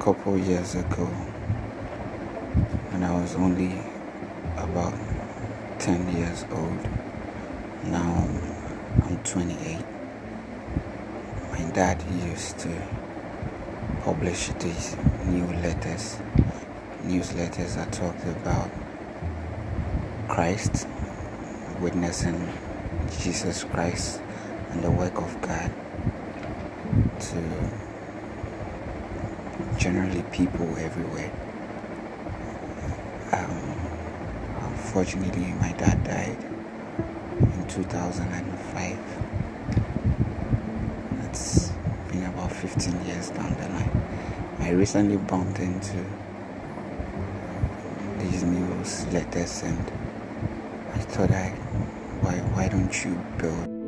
couple years ago when I was only about 10 years old. Now I'm 28. My dad used to publish these new letters, newsletters that talked about Christ, witnessing Jesus Christ and the work of God to generally people everywhere. Um, unfortunately, my dad died in 2005. That's been about 15 years down the line. I recently bumped into these newsletters and I thought I why why don't you build